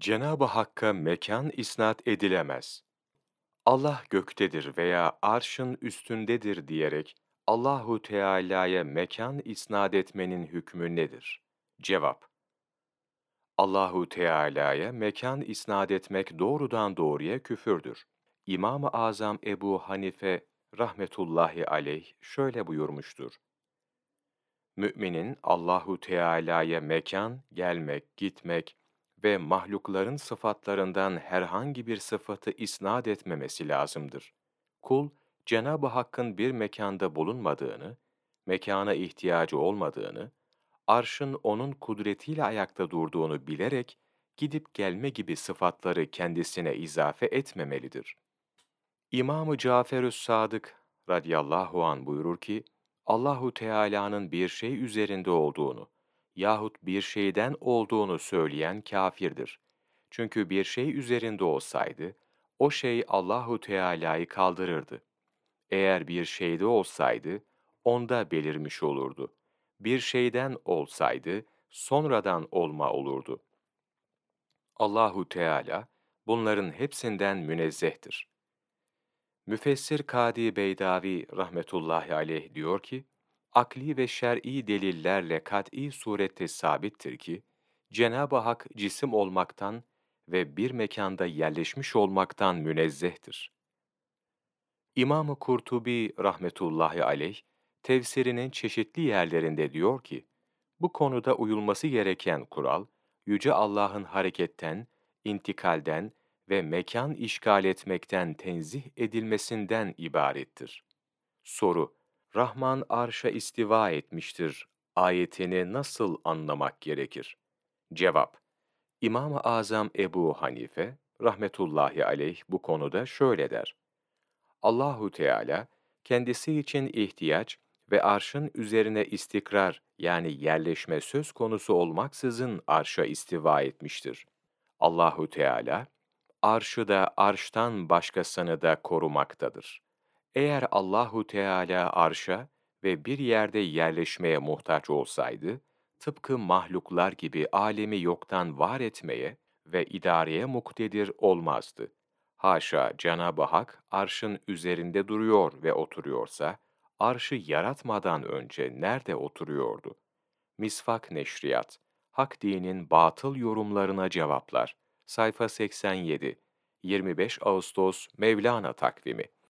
Cenab-ı Hakk'a mekan isnat edilemez. Allah göktedir veya arşın üstündedir diyerek Allahu Teala'ya mekan isnat etmenin hükmü nedir? Cevap: Allahu Teala'ya mekan isnat etmek doğrudan doğruya küfürdür. İmam-ı Azam Ebu Hanife rahmetullahi aleyh şöyle buyurmuştur. Müminin Allahu Teala'ya mekan, gelmek, gitmek ve mahlukların sıfatlarından herhangi bir sıfatı isnat etmemesi lazımdır. Kul, Cenab-ı Hakk'ın bir mekanda bulunmadığını, mekana ihtiyacı olmadığını, arşın onun kudretiyle ayakta durduğunu bilerek, gidip gelme gibi sıfatları kendisine izafe etmemelidir. İmam-ı Cafer-ü Sadık radıyallahu an buyurur ki, Allahu Teala'nın bir şey üzerinde olduğunu yahut bir şeyden olduğunu söyleyen kâfirdir. Çünkü bir şey üzerinde olsaydı, o şey Allahu Teala'yı kaldırırdı. Eğer bir şeyde olsaydı, onda belirmiş olurdu. Bir şeyden olsaydı, sonradan olma olurdu. Allahu Teala bunların hepsinden münezzehtir. Müfessir Kadi Beydavi rahmetullahi aleyh diyor ki, akli ve şer'i delillerle kat'î surette sabittir ki, Cenab-ı Hak cisim olmaktan ve bir mekanda yerleşmiş olmaktan münezzehtir. İmam-ı Kurtubi rahmetullahi aleyh, tefsirinin çeşitli yerlerinde diyor ki, bu konuda uyulması gereken kural, Yüce Allah'ın hareketten, intikalden ve mekan işgal etmekten tenzih edilmesinden ibarettir. Soru, Rahman arşa istiva etmiştir ayetini nasıl anlamak gerekir? Cevap, İmam-ı Azam Ebu Hanife, rahmetullahi aleyh bu konuda şöyle der. Allahu Teala, kendisi için ihtiyaç ve arşın üzerine istikrar yani yerleşme söz konusu olmaksızın arşa istiva etmiştir. Allahu Teala, arşı da arştan başkasını da korumaktadır. Eğer Allahu Teala arşa ve bir yerde yerleşmeye muhtaç olsaydı, tıpkı mahluklar gibi alemi yoktan var etmeye ve idareye muktedir olmazdı. Haşa Cenab-ı Hak arşın üzerinde duruyor ve oturuyorsa, arşı yaratmadan önce nerede oturuyordu? Misfak Neşriyat, Hak dinin batıl yorumlarına cevaplar. Sayfa 87, 25 Ağustos Mevlana takvimi